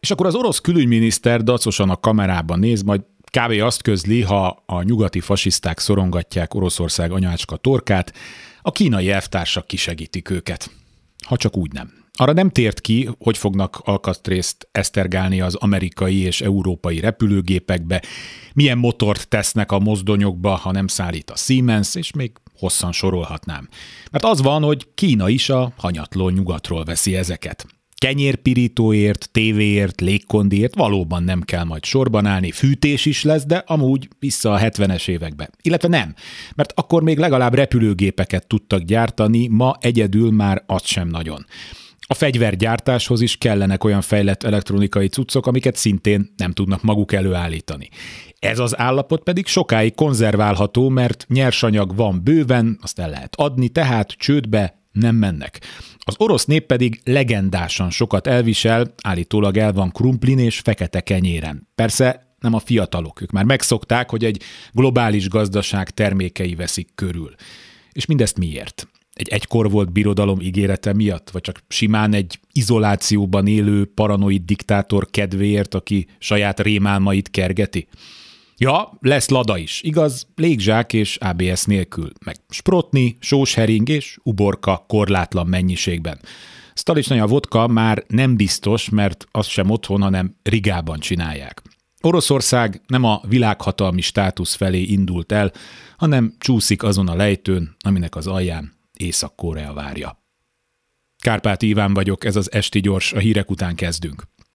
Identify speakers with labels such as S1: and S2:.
S1: És akkor az orosz külügyminiszter dacosan a kamerában néz, majd kb. azt közli, ha a nyugati fasiszták szorongatják Oroszország anyácska torkát, a kínai elvtársak kisegítik őket. Ha csak úgy nem. Arra nem tért ki, hogy fognak alkatrészt esztergálni az amerikai és európai repülőgépekbe, milyen motort tesznek a mozdonyokba, ha nem szállít a Siemens, és még hosszan sorolhatnám. Mert az van, hogy Kína is a hanyatló nyugatról veszi ezeket. Kenyérpirítóért, tévéért, légkondiért valóban nem kell majd sorban állni, fűtés is lesz, de amúgy vissza a 70-es évekbe. Illetve nem, mert akkor még legalább repülőgépeket tudtak gyártani, ma egyedül már az sem nagyon. A fegyvergyártáshoz is kellenek olyan fejlett elektronikai cuccok, amiket szintén nem tudnak maguk előállítani. Ez az állapot pedig sokáig konzerválható, mert nyersanyag van bőven, azt el lehet adni, tehát csődbe nem mennek. Az orosz nép pedig legendásan sokat elvisel, állítólag el van krumplin és fekete kenyéren. Persze nem a fiatalok, ők már megszokták, hogy egy globális gazdaság termékei veszik körül. És mindezt miért? Egy egykor volt birodalom ígérete miatt, vagy csak simán egy izolációban élő paranoid diktátor kedvéért, aki saját rémálmait kergeti? Ja, lesz lada is. Igaz, légzsák és ABS nélkül, meg sprotni, sóshering és uborka korlátlan mennyiségben. Stalicsnai a vodka már nem biztos, mert az sem otthon, hanem Rigában csinálják. Oroszország nem a világhatalmi státusz felé indult el, hanem csúszik azon a lejtőn, aminek az alján Észak-Korea várja. Kárpáti Iván vagyok, ez az Esti Gyors, a hírek után kezdünk.